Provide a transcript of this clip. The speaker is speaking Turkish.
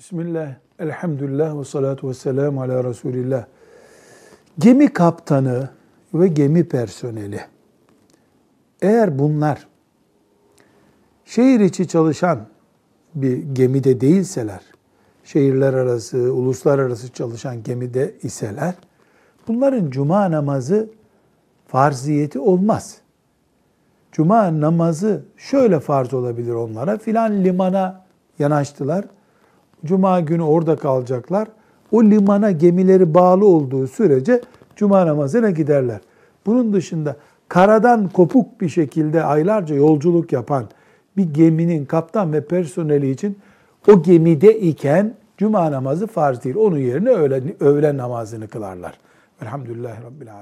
Bismillah, elhamdülillah ve salatu ve selamu ala Resulillah. Gemi kaptanı ve gemi personeli, eğer bunlar şehir içi çalışan bir gemide değilseler, şehirler arası, uluslararası çalışan gemide iseler, bunların cuma namazı farziyeti olmaz. Cuma namazı şöyle farz olabilir onlara, filan limana yanaştılar, Cuma günü orada kalacaklar. O limana gemileri bağlı olduğu sürece cuma namazına giderler. Bunun dışında karadan kopuk bir şekilde aylarca yolculuk yapan bir geminin kaptan ve personeli için o gemide iken cuma namazı farz değil. Onun yerine öğlen, öğlen namazını kılarlar. Elhamdülillahi Rabbil Alemin.